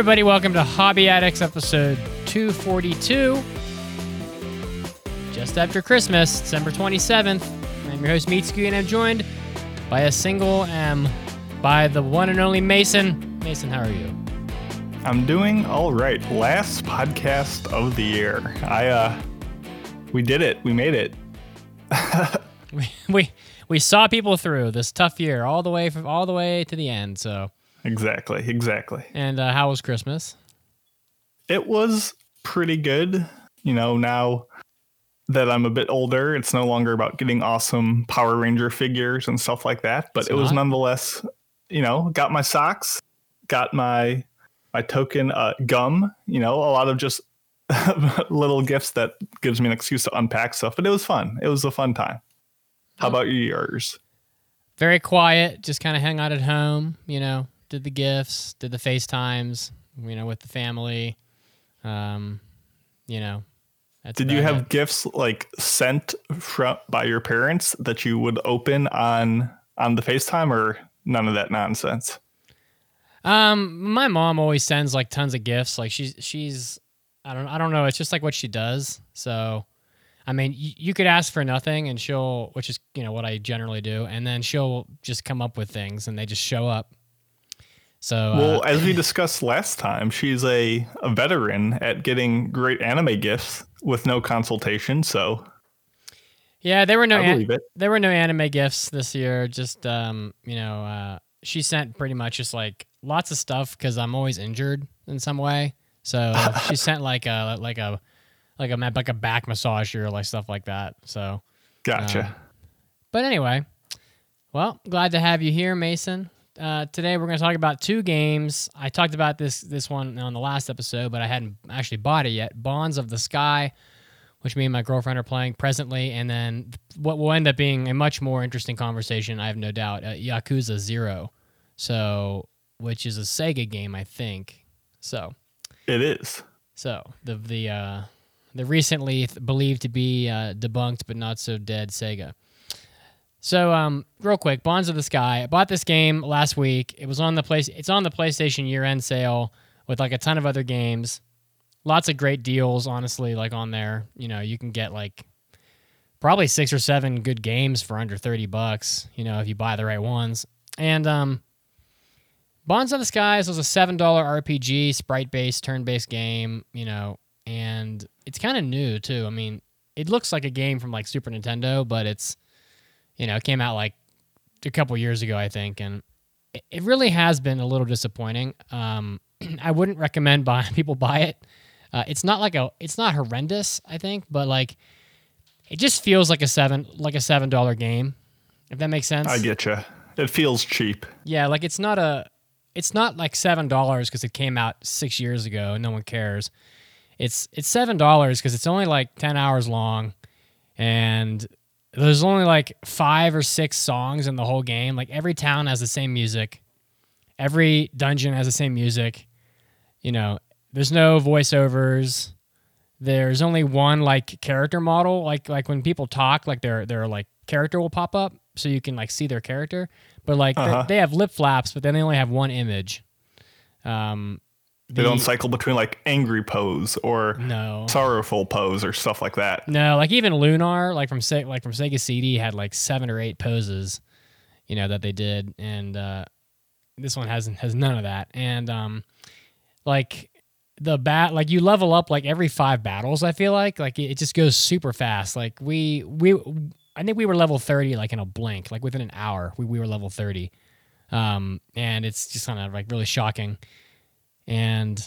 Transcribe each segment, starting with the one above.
everybody, welcome to Hobby Addicts episode 242. Just after Christmas, December 27th. I'm your host, Meetsky, and I'm joined by a single M by the one and only Mason. Mason, how are you? I'm doing all right. Last podcast of the year. I uh we did it. We made it. We, we, we saw people through this tough year all the way from all the way to the end. So, Exactly. Exactly. and uh, how was Christmas? It was pretty good. You know, now that I'm a bit older, it's no longer about getting awesome Power Ranger figures and stuff like that, but It's it was nonetheless, you know, got my socks, got my my token uh, gum, you know, a lot of just little gifts that gives me an excuse to unpack stuff, but it was fun. It was a fun time. How about yours? Very quiet, just kind of hang out at home, you know, did the gifts, did the FaceTimes, you know, with the family. Um, you know, that's Did you have it. gifts like sent from by your parents that you would open on on the FaceTime or none of that nonsense? Um, my mom always sends like tons of gifts. Like she's she's I don't I don't know. It's just like what she does. So, I mean, you could ask for nothing, and she'll, which is you know what I generally do, and then she'll just come up with things, and they just show up. So, uh, Well, as we discussed last time, she's a, a veteran at getting great anime gifts with no consultation, so yeah, there were no an- there were no anime gifts this year. Just um, you know, uh, she sent pretty much just like lots of stuff because I'm always injured in some way. So she sent like a like a like a like a back massager or like stuff like that. So, Gotcha. Um, but anyway, well, glad to have you here, Mason. Uh, today we're going to talk about two games. I talked about this this one on the last episode, but I hadn't actually bought it yet. Bonds of the Sky, which me and my girlfriend are playing presently, and then what will end up being a much more interesting conversation, I have no doubt. Uh, Yakuza Zero, so which is a Sega game, I think. So, it is. so the the uh, the recently th- believed to be uh, debunked but not so dead Sega. So um, real quick, Bonds of the Sky. I bought this game last week. It was on the place. It's on the PlayStation year-end sale with like a ton of other games. Lots of great deals, honestly. Like on there, you know, you can get like probably six or seven good games for under thirty bucks. You know, if you buy the right ones. And um, Bonds of the Skies was a seven dollar RPG, sprite based, turn based game. You know, and it's kind of new too. I mean, it looks like a game from like Super Nintendo, but it's you know, it came out like a couple years ago, I think, and it, really has been a little disappointing. Um, I wouldn't recommend buy people buy it. Uh, it's not like a, it's not horrendous, I think, but like, it just feels like a seven, like a seven dollar game, if that makes sense. I get you. It feels cheap. Yeah, like it's not a it's not like seven dollars because it came out six years ago and no one cares. It's it's seven dollars because it's only like ten hours long, and there's only like five or six songs in the whole game. Like every town has the same music, every dungeon has the same music. You know, there's no voiceovers. There's only one like character model. Like like when people talk, like their their like character will pop up so you can like see their character. But like they- Uh-huh. they have lip flaps, but then they only have one image. Um, They the- don't cycle between like angry pose or no sorrowful pose or stuff like that. no like even Lunar like from Se- like from Sega CD had like seven or eight poses, you know that they did, and uh, this one hasn't has none of that. And um, like the bat like you level up like every five battles. I feel like like it, it just goes super fast. Like we we I think we were level thirty like in a blink, like within an hour we we were level thirty, um, and it's just kind of like really shocking, and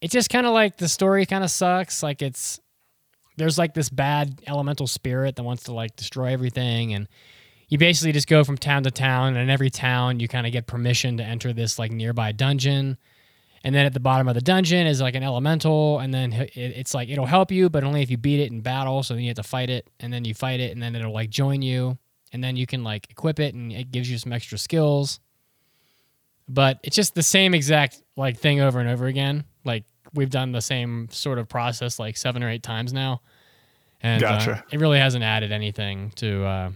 it's just kind of like the story kind of sucks. Like it's there's like this bad elemental spirit that wants to like destroy everything and you basically just go from town to town and in every town you kind of get permission to enter this like nearby dungeon And then at the bottom of the dungeon is like an elemental, and then it's like it'll help you, but only if you beat it in battle. So then you have to fight it, and then you fight it, and then it'll like join you, and then you can like equip it, and it gives you some extra skills. But it's just the same exact like thing over and over again. Like we've done the same sort of process like seven or eight times now, and uh, it really hasn't added anything to. Uh,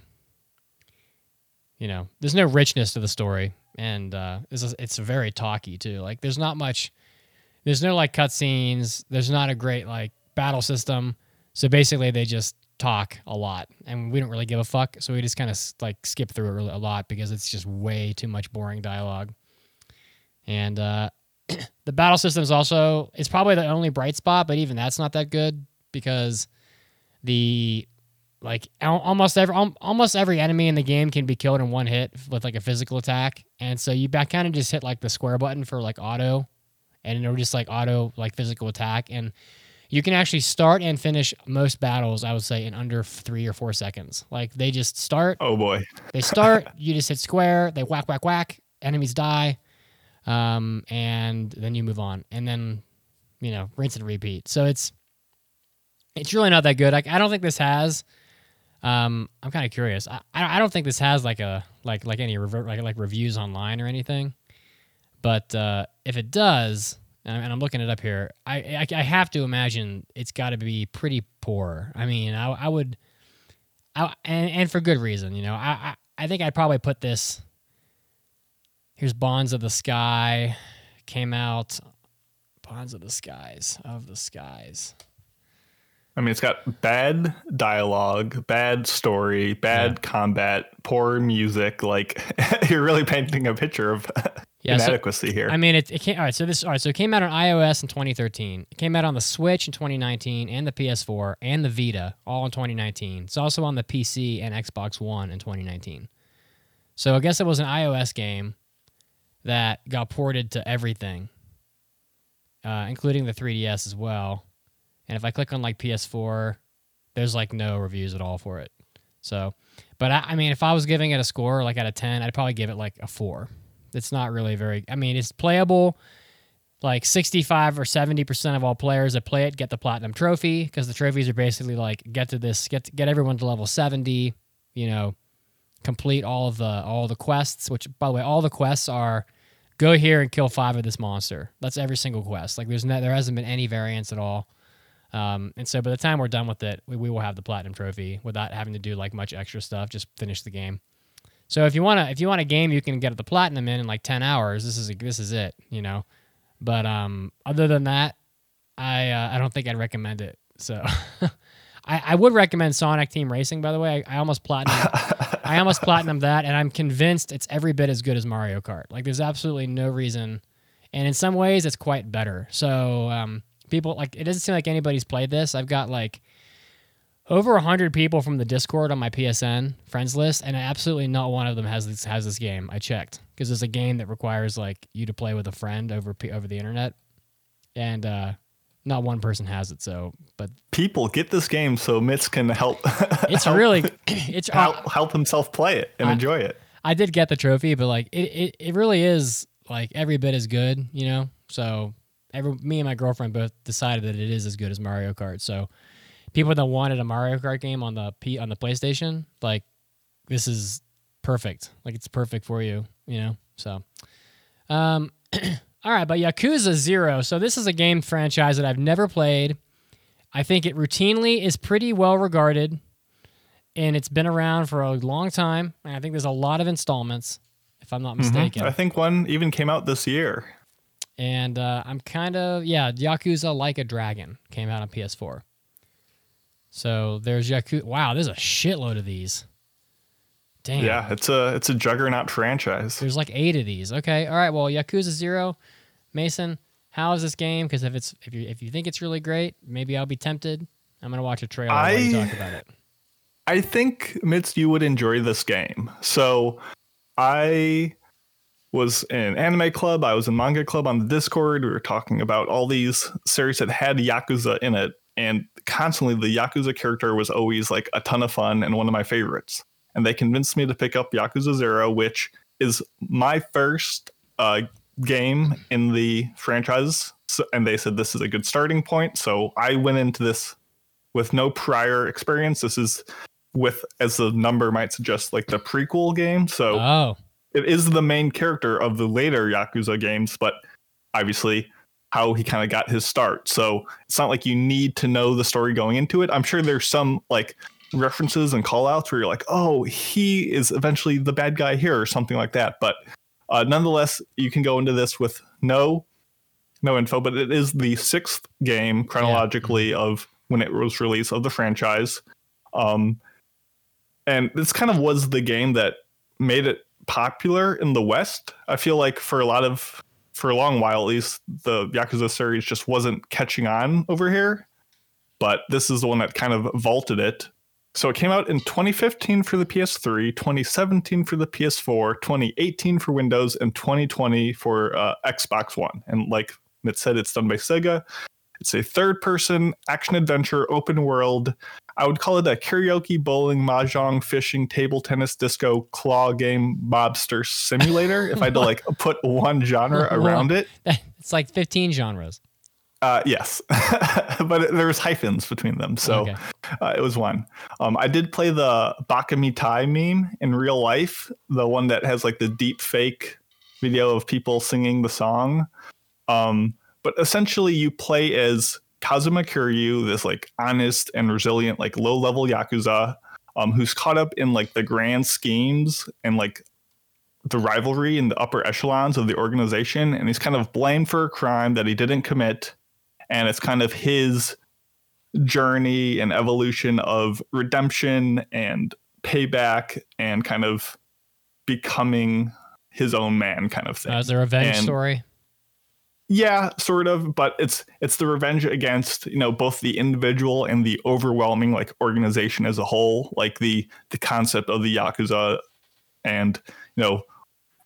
you know, there's no richness to the story, and uh, it's it's very talky too. Like there's not much. There's no like cutscenes. There's not a great like battle system. So basically, they just talk a lot, and we don't really give a fuck. So we just kind of like skip through it really a lot because it's just way too much boring dialogue. And uh, the battle system is also it's probably the only bright spot, but even that's not that good because the like almost every almost every enemy in the game can be killed in one hit with like a physical attack, and so you back kind of just hit like the square button for like auto, and it'll just like auto like physical attack, and you can actually start and finish most battles. I would say in under three or four seconds. Like they just start, Oh boy. they start, you just hit square, they whack whack whack, enemies die, um, and then you move on, and then you know rinse and repeat. So it's it's really not that good. Like I don't think this has. Um, I'm kind of curious. I, I I don't think this has like a like like any like like reviews online or anything. But uh, if it does, and and I'm looking it up here, I I, I have to imagine it's got to be pretty poor. I mean, I I would, I and and for good reason. You know, I I, I think I'd probably put this. Here's Bonds of the Sky, came out. Bonds of the Skies of the Skies. I mean, it's got bad dialogue, bad story, bad Yeah. combat, poor music. Like you're really painting a picture of Yeah, so- inadequacy here. I mean, it, it came all right. So this all right. So it came out on iOS in 2013. It came out on the Switch in 2019 and the PS4 and the Vita all in 2019. It's also on the PC and Xbox One in 2019. So I guess it was an iOS game that got ported to everything, uh, including the 3DS as well. And if I click on like PS4, there's like no reviews at all for it. So, but I, I mean, if I was giving it a score like out of 10, I'd probably give it like a four. It's not really very. I mean, it's playable. Like 65 or 70 percent of all players that play it get the platinum trophy because the trophies are basically like get to this, get get everyone to level 70. You know, complete all of the all the quests. Which, by the way, all the quests are go here and kill five of this monster. That's every single quest. Like there's no, there hasn't been any variance at all. Um, and so by the time we're done with it, we, we will have the platinum trophy without having to do like much extra stuff. Just finish the game. So if you want to, if you want a game you can get the platinum in in like ten hours, this is this is it, you know. But um, other than that, I uh, I don't think I'd recommend it. So I, I would recommend Sonic Team Racing. By the way, I, I almost platinum I almost platinum that, and I'm convinced it's every bit as good as Mario Kart. Like there's absolutely no reason, and in some ways it's quite better. So um, people like it doesn't seem like anybody's played this. I've got like over hundred people from the Discord on my PSN friends list, and absolutely not one of them has this has this game. I checked because it's a game that requires like you to play with a friend over over the internet, and uh, not one person has it. So, but People get this game so Mitz can help. it's help- really it's help, help himself play it and I- enjoy it. I did get the trophy, but like it, it, it really is like every bit as good, you know. So every me and my girlfriend both decided that it is as good as Mario Kart. So people that wanted a Mario Kart game on the P on the PlayStation, like this is perfect. Like it's perfect for you, you know. So, um, all right, but Yakuza Zero. So this is a game franchise that I've never played. I think it routinely is pretty well regarded and it's been around for a long time. And I think there's a lot of installments, if I'm not mistaken. I think one even came out this year. And uh, I'm kind of yeah, Yakuza Like a Dragon came out on PS4. So there's Yakuza. Wow, there's a shitload of these. Damn. Yeah, it's a it's a juggernaut franchise. There's like eight of these. Okay. All right. Well, Yakuza Zero, Mason. How is this game? Because if it's if you if you think it's really great, maybe I'll be tempted. I'm gonna watch a trailer I- talk about it. I think Mitz, you would enjoy this game. So I was in anime club, I was in manga club on the Discord. We were talking about all these series that had Yakuza in it, and constantly the Yakuza character was always like a ton of fun and one of my favorites. And they convinced me to pick up Yakuza Zero, which is my first uh, game in the franchise, so, and they said this is a good starting point. So I went into this with no prior experience. This is with, as the number might suggest, like the prequel game. So Oh, it is the main character of the later Yakuza games, but obviously how he kind of got his start. So it's not like you need to know the story going into it. I'm sure there's some like references and call outs where you're like, oh, he is eventually the bad guy here or something like that. But uh, nonetheless, you can go into this with no no info, but it is the sixth game chronologically of when it was released of the franchise. Um, and this kind of was the game that made it popular in the West. I feel like for a lot of for a long while at least the Yakuza series just wasn't catching on over here. But this is the one that kind of vaulted it. So it came out in 2015 for the PS3, 2017 for the PS4, 2018 for Windows, and 2020 for uh, Xbox One. And like it said, it's done by Sega. It's a third-person action adventure, open world. I would call it a karaoke, bowling, mahjong, fishing, table tennis, disco, claw game, mobster simulator. if I had to like put one genre around it, it's like 15 genres. Uh, yes, but there's hyphens between them, so Okay. uh, it was one. Um, I did play the Baka Mitai meme in real life, the one that has like the deep fake video of people singing the song. Um, but essentially, you play as Kazuma Kiryu, this like honest and resilient, like low level yakuza, um, who's caught up in like the grand schemes and like the rivalry in the upper echelons of the organization, and he's kind of blamed for a crime that he didn't commit, and it's kind of his journey and evolution of redemption and payback and kind of becoming his own man kind of thing. Uh, is a revenge And- story? Yeah, sort of, but it's it's the revenge against, you know, both the individual and the overwhelming like organization as a whole, like the the concept of the yakuza and, you know,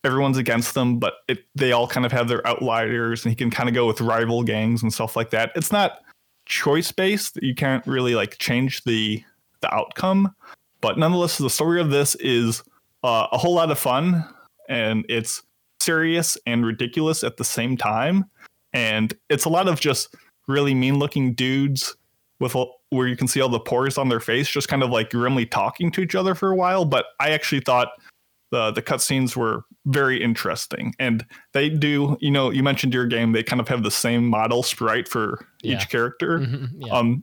everyone's against them, but it they all kind of have their outliers and he can kind of go with rival gangs and stuff like that. It's not choice based. You can't really like change the the outcome, but nonetheless the story of this is uh, a whole lot of fun and it's serious and ridiculous at the same time. And it's a lot of just really mean looking dudes with where you can see all the pores on their face, just kind of like grimly talking to each other for a while. But I actually thought the the cutscenes were very interesting, and they do. You know, you mentioned your game; they kind of have the same model sprite for Yeah. each character. Mhm, yeah. Um,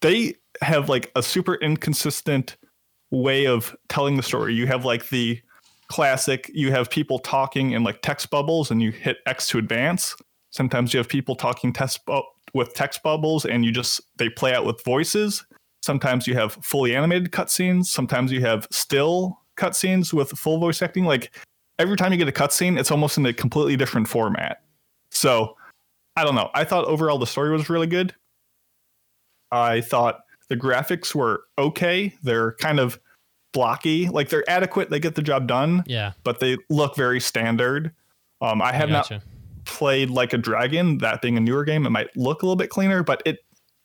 they have like a super inconsistent way of telling the story. You have like the classic, you have people talking in like text bubbles and you hit X to advance. Sometimes you have people talking text bu- with text bubbles and you just they play out with voices. Sometimes you have fully animated cutscenes. Sometimes you have still cutscenes with full voice acting. Like every time you get a cutscene, it's almost in a completely different format. So I don't know. I thought overall the story was really good. I thought the graphics were okay. They're kind of blocky. Like they're adequate. They get the job done, yeah. but they look very standard. Um, I have not gotcha. played like a dragon. That being a newer game, it might look a little bit cleaner, but it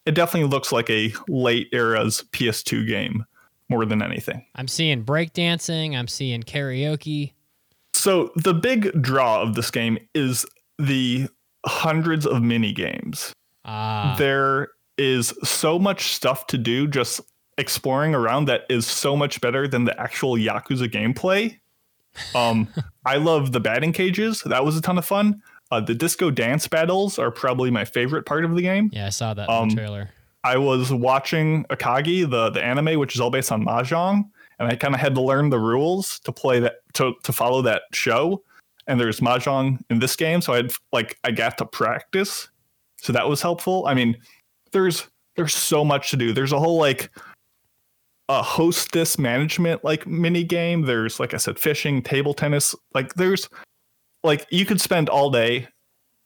it definitely looks like a late era's PS2 game more than anything. I'm seeing breakdancing. I'm seeing karaoke. So the big draw of this game is the hundreds of mini games. Ah, there is so much stuff to do just exploring around that is so much better than the actual Yakuza gameplay. Um, I love the batting cages. That was a ton of fun. Uh, the disco dance battles are probably my favorite part of the game. yeah, I saw that in um, the trailer. I was watching Akagi, the the anime, which is all based on mahjong, and I kind of had to learn the rules to play that to to follow that show. And there's mahjong in this game, so I'd like I got to practice, so that was helpful. I mean, there's there's so much to do. There's a whole like a hostess management like mini game. There's like I said, fishing, table tennis. Like there's like you could spend all day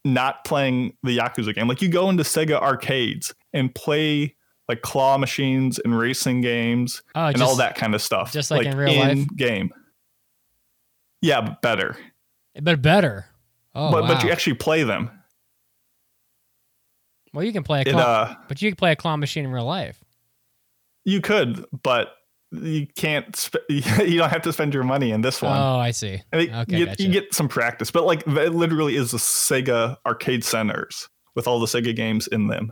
not playing the Yakuza game. Like you go into Sega arcades and play like claw machines and racing games Oh, and just, all that kind of stuff. just like in real life? game. Yeah, but better. but better. Oh, but wow. but you actually play them. well, you can play a It claw, uh but you can play a claw machine in real life. you could, but you can't sp- you don't have to spend your money in this one. Oh, I see. Okay, you, gotcha. you get some practice, but like it literally is the Sega arcade centers with all the Sega games in them.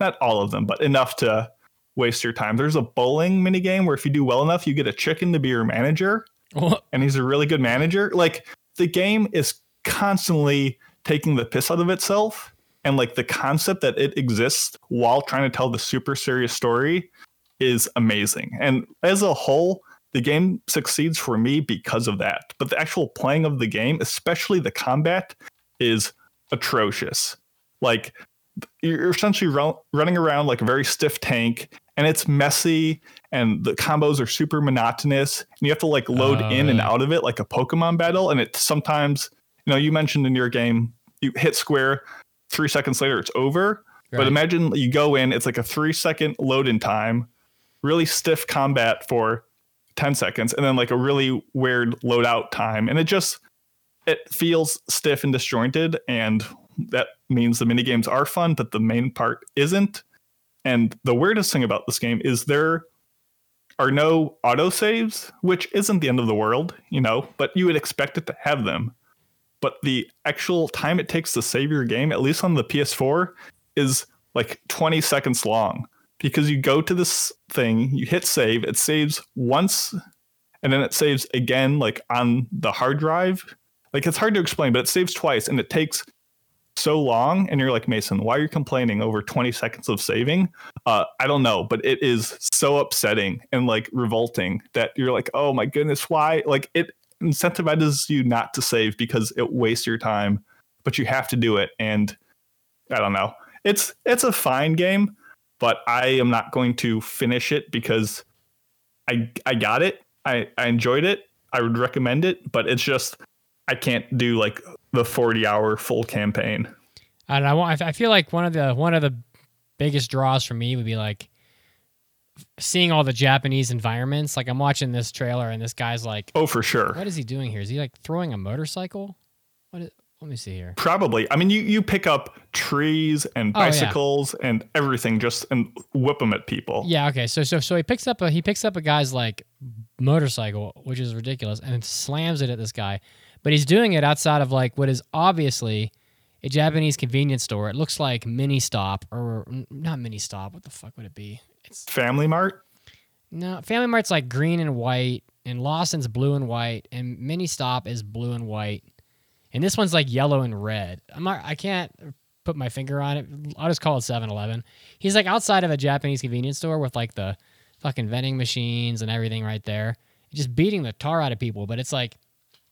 Not all of them, but enough to waste your time. There's a bowling mini game where if you do well enough, you get a chicken to be your manager, What? and he's a really good manager. Like the game is constantly taking the piss out of itself, and like the concept that it exists while trying to tell the super serious story is amazing. And as a whole, the game succeeds for me because of that. But the actual playing of the game, especially the combat, is atrocious. Like you're essentially run, running around like a very stiff tank, and it's messy, and the combos are super monotonous, and you have to like load Oh, in and out of it like a Pokemon battle. And it sometimes, you know, you mentioned in your game, you hit square, three seconds later it's over. But imagine you go in, it's like a three second load in time, really stiff combat for 10 seconds, and then like a really weird loadout time. And it just it feels stiff and disjointed. And that means the mini games are fun, but the main part isn't. And the weirdest thing about this game is there are no autosaves, which isn't the end of the world, you know, but you would expect it to have them. But the actual time it takes to save your game, at least on the PS4, is like 20 seconds long because you go to this thing, you hit save, it saves once, and then it saves again, like on the hard drive. Like it's hard to explain, but it saves twice and it takes so long. And you're like, Mason, why are you complaining over 20 seconds of saving? Uh, I don't know, but it is so upsetting and like revolting that you're like, oh my goodness, why? Like it incentivizes you not to save because it wastes your time, but you have to do it. And I don't know. It's it's a fine game, but I am not going to finish it because I I got it. I, I enjoyed it. I would recommend it, but it's just I can't do like the 40 hour full campaign. I don't know. I want- I feel like one of the one of the biggest draws for me would be like seeing all the Japanese environments. Like I'm watching this trailer and this guy's like, Oh, for sure. "What is he doing here? Is he like throwing a motorcycle? What? Is, let me see here. Probably. I mean, you, you pick up trees and Oh, yeah. bicycles and everything just and whip them at people. Yeah. Okay. So so so he picks up a he picks up a guy's like motorcycle, which is ridiculous, and slams it at this guy. But he's doing it outside of like what is obviously a Japanese convenience store. It looks like Mini Stop or not Mini Stop. What the fuck would it be? It's Family Mart. No, Family Mart's like green and white, and Lawson's blue and white, and Mini Stop is blue and white, and this one's like yellow and red. I'm not, I can't put my finger on it. I'll just call it 7-Eleven. He's like outside of a Japanese convenience store with like the fucking vending machines and everything right there, just beating the tar out of people. But it's like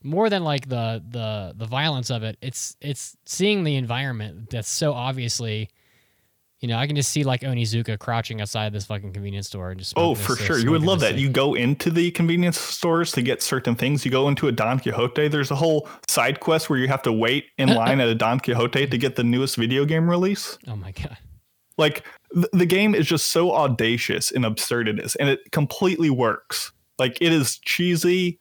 more than like the the the violence of it. It's it's seeing the environment that's so obviously. You know, I can just see like Onizuka crouching outside this fucking convenience store and just. Oh, for sure. You would love that. thing. You go into the convenience stores to get certain things. You go into a Don Quijote. There's a whole side quest where you have to wait in line at a Don Quijote to get the newest video game release. Oh my god. Like th- the game is just so audacious and absurd it is, and it completely works. Like it is cheesy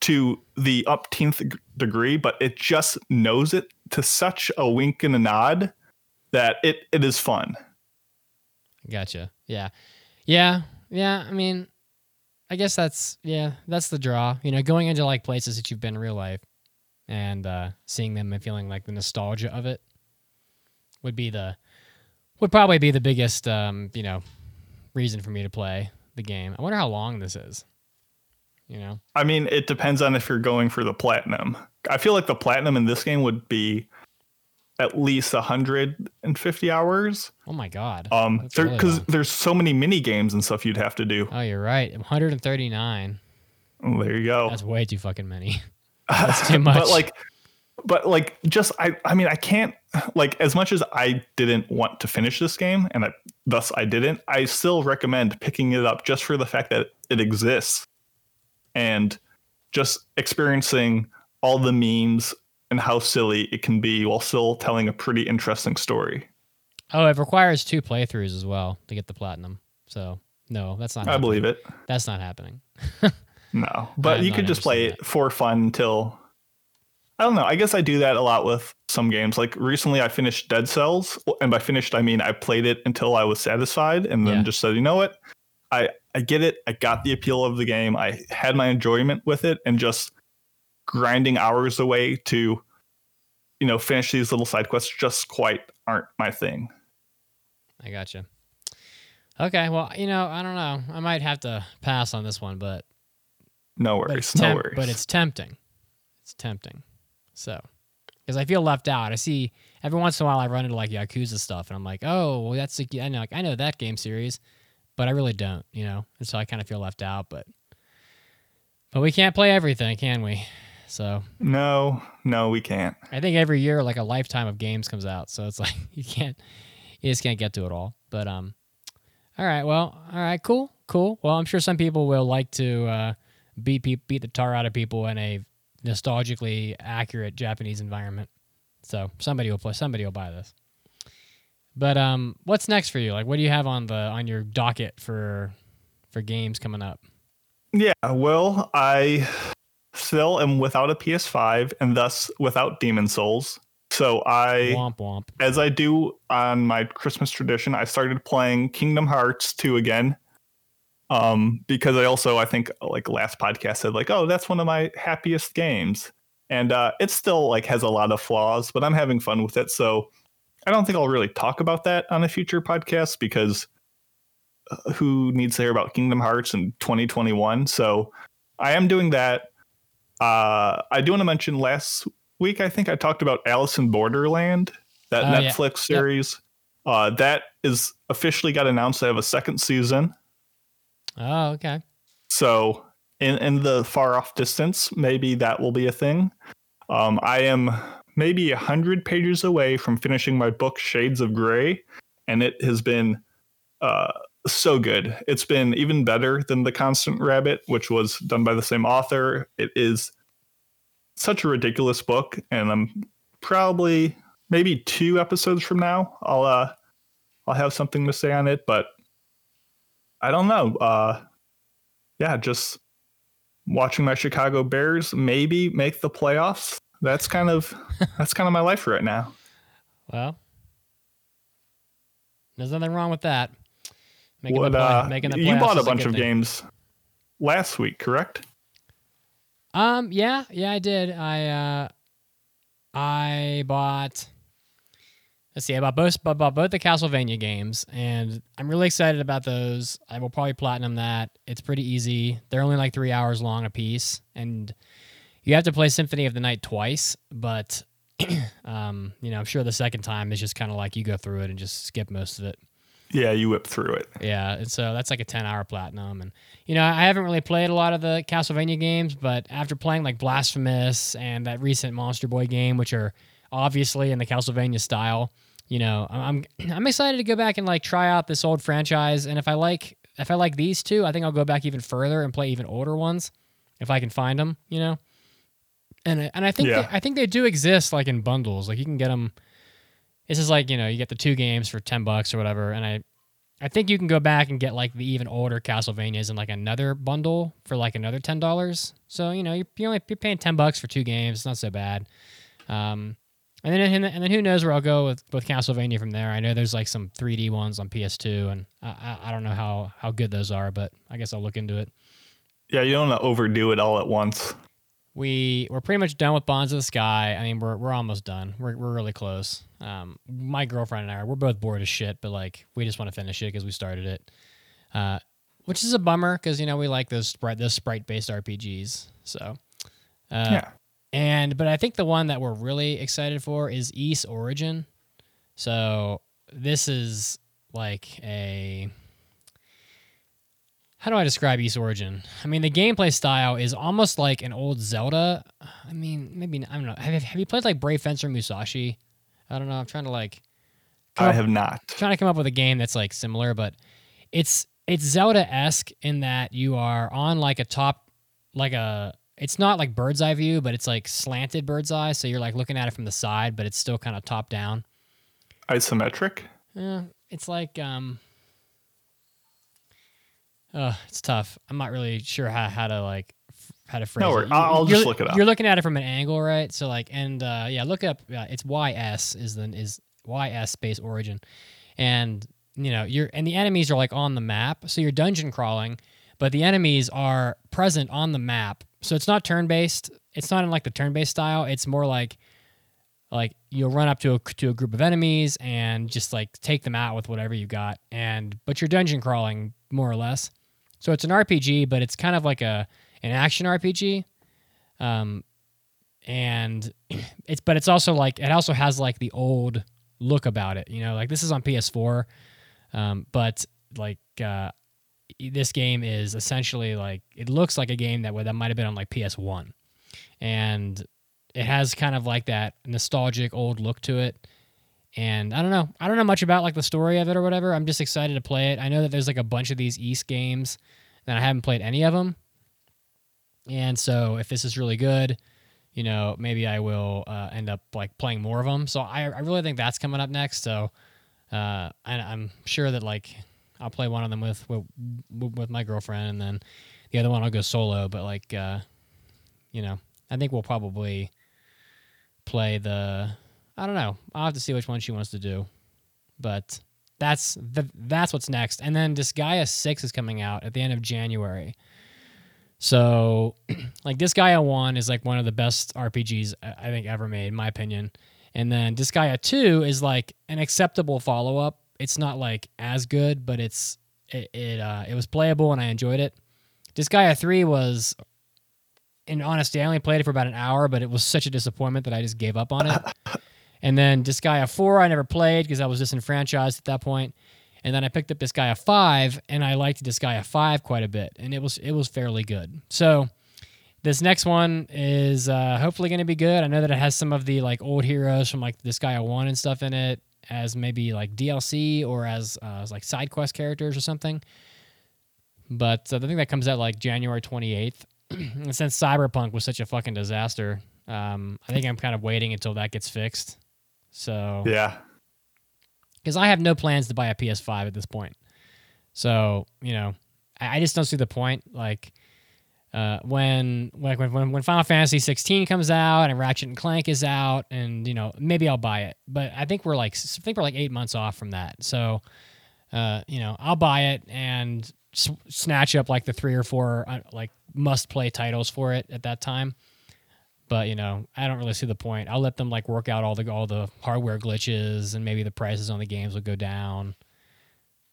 to the upteenth degree, but it just knows it to such a wink and a nod that it it is fun. Gotcha. Yeah. Yeah. Yeah. I mean, I guess that's yeah, that's the draw. You know, going into like places that you've been in real life and uh seeing them and feeling like the nostalgia of it would be the would probably be the biggest um, you know, reason for me to play the game. I wonder how long this is. You know? I mean, it depends on if you're going for the platinum. I feel like the platinum in this game would be at least 150 hours. Oh my god. Um, because really there's so many mini games and stuff you'd have to do. Oh, you're right. 139. Oh, there you go. That's way too fucking many. That's too much. but like, but like, just I, I mean, I can't like as much as I didn't want to finish this game, and I, thus I didn't. I still recommend picking it up just for the fact that it exists, and just experiencing all the memes and how silly it can be while still telling a pretty interesting story. Oh, it requires two playthroughs as well to get the platinum. So no, that's not. I happening. believe it. That's not happening. No, but you could just play it for fun until I don't know. I guess I do that a lot with some games. Like recently, I finished Dead Cells, and by finished I mean I played it until I was satisfied, and then Yeah. just said, you know what, I I get it. I got the appeal of the game. I had my enjoyment with it, and just grinding hours away to, you know, finish these little side quests just quite aren't my thing. I gotcha. Okay, well, you know, I don't know. I might have to pass on this one, but No but worries. it's, no worries. but it's tempting. It's tempting. So, because I feel left out. I see every once in a while I run into like Yakuza stuff, and I'm like, oh, well, that's the know, like, I know that game series, but I really don't, you know. And so I kind of feel left out. But but we can't play everything, can we? So no, no, we can't. I think every year like a lifetime of games comes out, so it's like you can't, you just can't get to it all. But um, all right, well, all right, cool, cool. Well, I'm sure some people will like to uh, beat beat the tar out of people in a nostalgically accurate Japanese environment. So somebody will play, somebody will buy this. But um, what's next for you? Like, what do you have on the on your docket for for games coming up? Yeah, well, I still am without a PS5 and thus without Demon Souls. So I, Womp womp. as I do on my Christmas tradition, I started playing Kingdom Hearts 2 again. Um, because I also I think like last podcast said like, oh, that's one of my happiest games. And uh, it still like has a lot of flaws, but I'm having fun with it. So I don't think I'll really talk about that on a future podcast because uh, who needs to hear about Kingdom Hearts in 2021? So I am doing that. Uh, I do want to mention last week I think I talked about Alice in Borderland, that yeah. Netflix series. Uh, that is officially got announced to have a second season. Oh, okay. So in in the far off distance, maybe that will be a thing. Um, I am maybe a hundred pages away from finishing my book Shades of Grey, and it has been uh, so good. It's been even better than The Constant Rabbit, which was done by the same author. It is such a ridiculous book, and I'm probably maybe two episodes from now. I'll uh, I'll have something to say on it, but I don't know. Uh, yeah, just watching my Chicago Bears maybe make the playoffs. That's kind of that's kind of my life right now. Well, there's nothing wrong with that. Making What, the play, uh, making the you bought a bunch good of thing. games last week, correct? Um, yeah, yeah, I did. I uh, I bought. Let's see, I bought both, I bought both the Castlevania games, and I'm really excited about those. I will probably platinum that. It's pretty easy. They're only like three hours long a piece, and you have to play Symphony of the Night twice. But, um, you know, I'm sure the second time is just kind of like you go through it and just skip most of it. Yeah, you whip through it. Yeah, and so that's like a 10 hour platinum. And, you know, I haven't really played a lot of the Castlevania games, but after playing like Blasphemous and that recent Monster Boy game, which are obviously in the Castlevania style, you know, I'm I'm, I'm excited to go back and like try out this old franchise. And if I like if I like these two, I think I'll go back even further and play even older ones if I can find them. You know, and I- and I think Yeah. they, I think they do exist like in bundles. Like you can get them. This is like you know you get the two games for ten bucks or whatever, and I I think you can go back and get like the even older Castlevanias in like another bundle for like another ten dollars. So you know you're, you're only you're paying ten bucks for two games. It's not so bad. Um, and then and then who knows where I'll go with, with Castlevania from there. I know there's like some 3D ones on PS2, and I, I, I don't know how how good those are, but I guess I'll look into it. Yeah, you don't want to overdo it all at once. We we're pretty much done with Bonds of the Sky. I mean, we're we're almost done. We're we're really close. Um, my girlfriend and I, we're both bored as shit, but like we just want to finish it because we started it. Uh, which is a bummer because you know we like those sprite those sprite based RPGs. So, uh, yeah. and but I think the one that we're really excited for is Ys Origin. So this is like a how do I describe Ys Origin? I mean, the gameplay style is almost like an old Zelda. I mean, maybe I don't know. Have, have you played like Brave Fencer Musashi? I don't know. I'm trying to like I up- have not. trying to come up with a game that's like similar, but it's it's Zelda esque in that you are on like a top, like a. It's not like bird's eye view, but it's like slanted bird's eye. So you're like looking at it from the side, but it's still kind of top down. Isometric. Yeah, it's like um. Uh, it's tough. I'm not really sure how, how to like f- how to phrase No it. I'll- I'll just look it up. You're looking at it from an angle, right? So like, and uh, yeah, look up. Uh, it's YS is the is YS space origin, and you know, you're and the enemies are like on the map, so you're dungeon crawling, but the enemies are present on the map. So it's not turn based. It's not in like the turn based style. It's more like like you'll run up to a to a group of enemies and just like take them out with whatever you got and but you're dungeon crawling more or less so it's an rpg but it's kind of like a an action rpg um and it's but it's also like it also has like the old look about it you know like this is on ps4 um but like uh this game is essentially like it looks like a game that that might have been on like ps1 and it has kind of like that nostalgic old look to it. And I don't know. I don't know much about like the story of it or whatever. I'm just excited to play it. I know that there's like a bunch of these Ys games and I haven't played any of them. And so if this is really good, you know, maybe I will uh, end up like playing more of them. So I, I really think that's coming up next. So uh, I, I'm sure that like I'll play one of them with, with with my girlfriend, and then the other one I'll go solo. But like, uh, you know, I think we'll probably play the I don't know. I'll have to see which one she wants to do. But that's the that's what's next. And then Disgaea 6 is coming out at the end of January. So like Disgaea 1 is like one of the best RPGs I think ever made in my opinion. And then Disgaea 2 is like an acceptable follow-up. It's not like as good, but it's it it, uh, it was playable and I enjoyed it. Disgaea 3 was in honesty, I only played it for about an hour, but it was such a disappointment that I just gave up on it. and then Disgaea 4, I never played because I was disenfranchised at that point. And then I picked up Disgaea 5, and I liked Disgaea 5 quite a bit, and it was it was fairly good. So this next one is uh, hopefully going to be good. I know that it has some of the like old heroes from like Disgaea 1 and stuff in it as maybe like DLC or as, uh, as like side quest characters or something. But uh, I think that comes out like January 28th. since Cyberpunk was such a fucking disaster, um, I think I'm kind of waiting until that gets fixed. So yeah, because I have no plans to buy a PS5 at this point. So you know, I, I just don't see the point. Like uh, when like when when Final Fantasy 16 comes out and Ratchet and Clank is out, and you know maybe I'll buy it. But I think we're like I think we're like eight months off from that. So uh, you know I'll buy it and s- snatch up like the three or four uh, like must play titles for it at that time. But you know, I don't really see the point. I'll let them like work out all the all the hardware glitches and maybe the prices on the games will go down,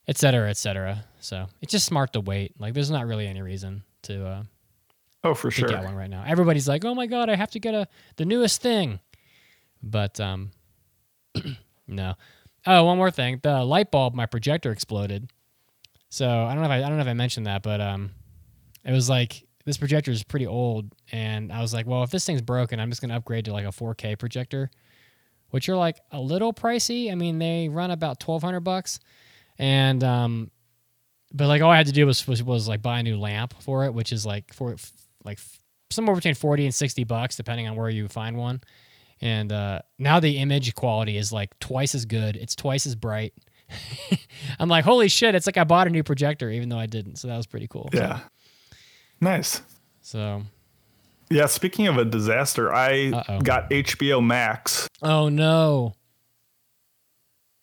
et cetera, et cetera. So it's just smart to wait. Like there's not really any reason to uh oh for sure get one right now. Everybody's like, oh my god, I have to get a the newest thing. But um no. Oh, one more thing. The light bulb, my projector exploded. So I don't know if I, I don't know if I mentioned that, but um it was like this projector is pretty old, and I was like, well, if this thing's broken, I'm just gonna upgrade to like a 4K projector, which are like a little pricey. I mean, they run about 1,200 bucks, and um, but like all I had to do was, was was like buy a new lamp for it, which is like for like somewhere between 40 and 60 bucks, depending on where you find one. And uh, now the image quality is like twice as good. It's twice as bright. I'm like, holy shit! It's like I bought a new projector, even though I didn't. So that was pretty cool. Yeah. So, Nice. so Yeah, speaking of a disaster, I Uh-oh. got HBO Max Oh no.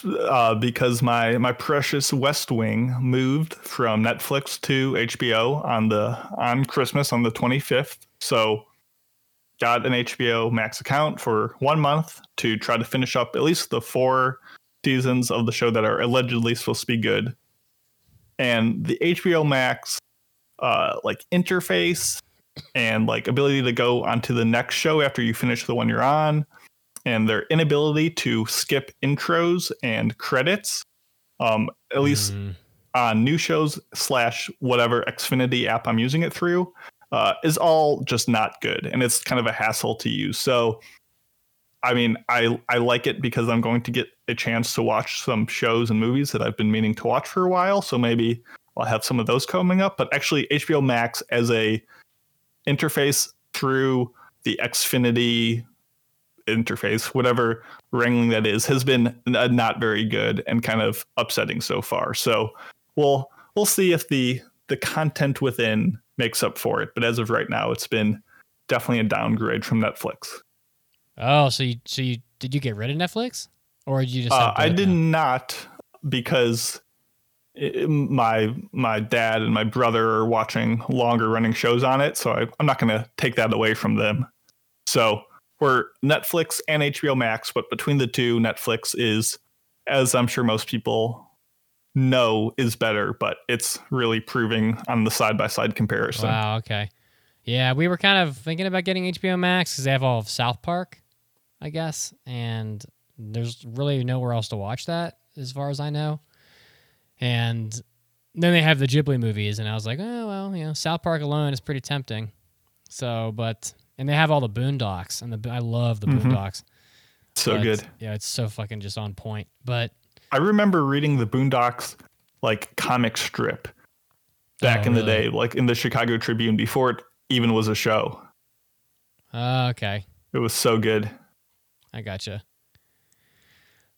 uh, because my my precious West Wing moved from Netflix to HBO on the on Christmas on the 25th. So got an HBO Max account for one month to try to finish up at least the four seasons of the show that are allegedly supposed to be good. And the HBO Max uh, like interface and like ability to go onto the next show after you finish the one you're on and their inability to skip intros and credits um at least Mm. on new shows slash whatever xfinity app i'm using it through uh, is all just not good and it's kind of a hassle to use so i mean i i like it because i'm going to get a chance to watch some shows and movies that i've been meaning to watch for a while so maybe i'll have some of those coming up but actually hbo max as a interface through the xfinity interface, whatever wrangling that is, has been not very good and kind of upsetting so far. So we'll we'll see if the the content within makes up for it. But as of right now, it's been definitely a downgrade from Netflix. Oh, so you so you did you get rid of Netflix, or did you just? Uh, I did now? not because my my dad and my brother are watching longer running shows on it, so I, I'm not going to take that away from them. So we're Netflix and HBO Max, but between the two, Netflix is, as I'm sure most people know, is better. But it's really proving on the side by side comparison. Wow. Okay. Yeah, we were kind of thinking about getting HBO Max because they have all of South Park, I guess, and there's really nowhere else to watch that, as far as I know. And then they have the Ghibli movies, and I was like, oh well, you know, South Park alone is pretty tempting. So, but and they have all the Boondocks, and the I love the Mhm. Boondocks. So but, good. Yeah, it's so fucking just on point. But I remember reading the Boondocks like comic strip back Oh, in the day, like in the Chicago Tribune before it even was a show. uh, okay, It was so good. I gotcha.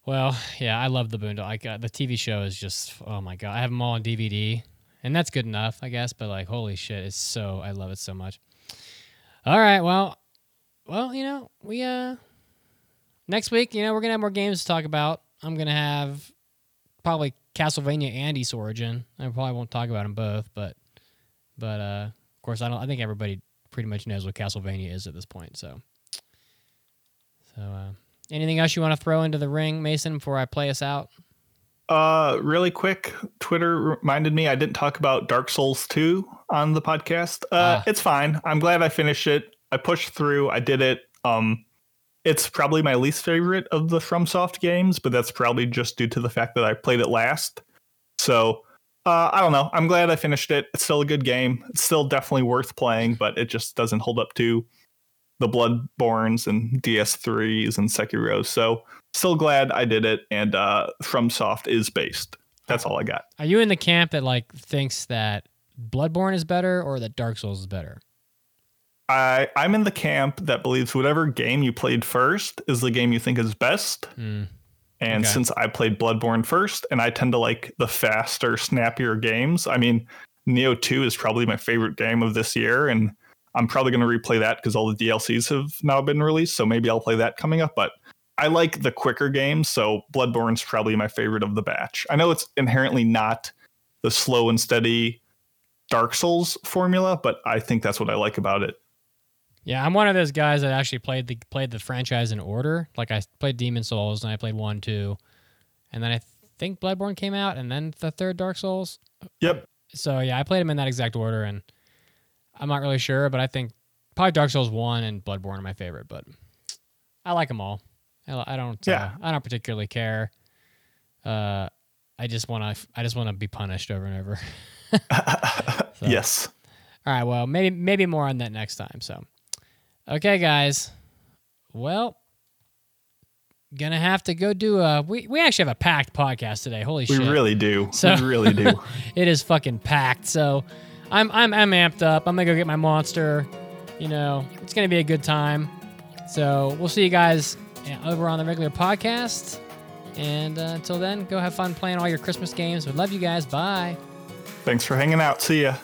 Well, yeah, I love the Boondock. Got the TV show is just oh my god, I have them all on DVD, and that's good enough, I guess. But like, holy shit, it's so I love it so much. All right, well, well, you know, we uh, next week, you know, we're gonna have more games to talk about. I'm gonna have probably Castlevania and Ys Origin. I probably won't talk about them both, but but uh, of course, I don't. I think everybody pretty much knows what Castlevania is at this point. So, so uh, anything else you want to throw into the ring, Mason, before I play us out? Uh, really quick, Twitter reminded me I didn't talk about Dark Souls 2 on the podcast. Uh, Ah. it's fine. I'm glad I finished it. I pushed through. I did it. Um, it's probably my least favorite of the FromSoft games, but that's probably just due to the fact that I played it last. So, uh, I don't know. I'm glad I finished it. It's still a good game. It's still definitely worth playing, but it just doesn't hold up to the Bloodbornes and DS3s and Sekiro. So, still glad I did it. And uh, FromSoft is based. That's all I got. Are you in the camp that like thinks that Bloodborne is better or that Dark Souls is better? I I'm in the camp that believes whatever game you played first is the game you think is best. Hmm. And Okay. since I played Bloodborne first, and I tend to like the faster, snappier games. I mean, Nioh Two is probably my favorite game of this year, and I'm probably going to replay that because all the DLCs have now been released. So maybe I'll play that coming up. But I like the quicker games, so Bloodborne's probably my favorite of the batch. I know it's inherently not the slow and steady Dark Souls formula, but I think that's what I like about it. Yeah, I'm one of those guys that actually played the played the franchise in order. Like I played Demon Souls and I played one, two, and then I think Bloodborne came out, and then the third Dark Souls. Yep. So yeah, I played them in that exact order, and I'm not really sure, but I think probably Dark Souls one and Bloodborne are my favorite. But I like them all. I, I don't. Yeah. Uh, I don't particularly care. Uh, I just want to. I just want to be punished over and over. yes. All right. Well, maybe maybe more on that next time. So, okay, guys. Well, gonna have to go do a. We we actually have a packed podcast today. Holy We shit! We really do. So- we really do. it is fucking packed. So, I'm, I'm, I'm amped up. I'm going to go get my monster. You know, it's going to be a good time. So we'll see you guys over on the regular podcast. And uh, until then, go have fun playing all your Christmas games. We love you guys. Bye. Thanks for hanging out. See ya.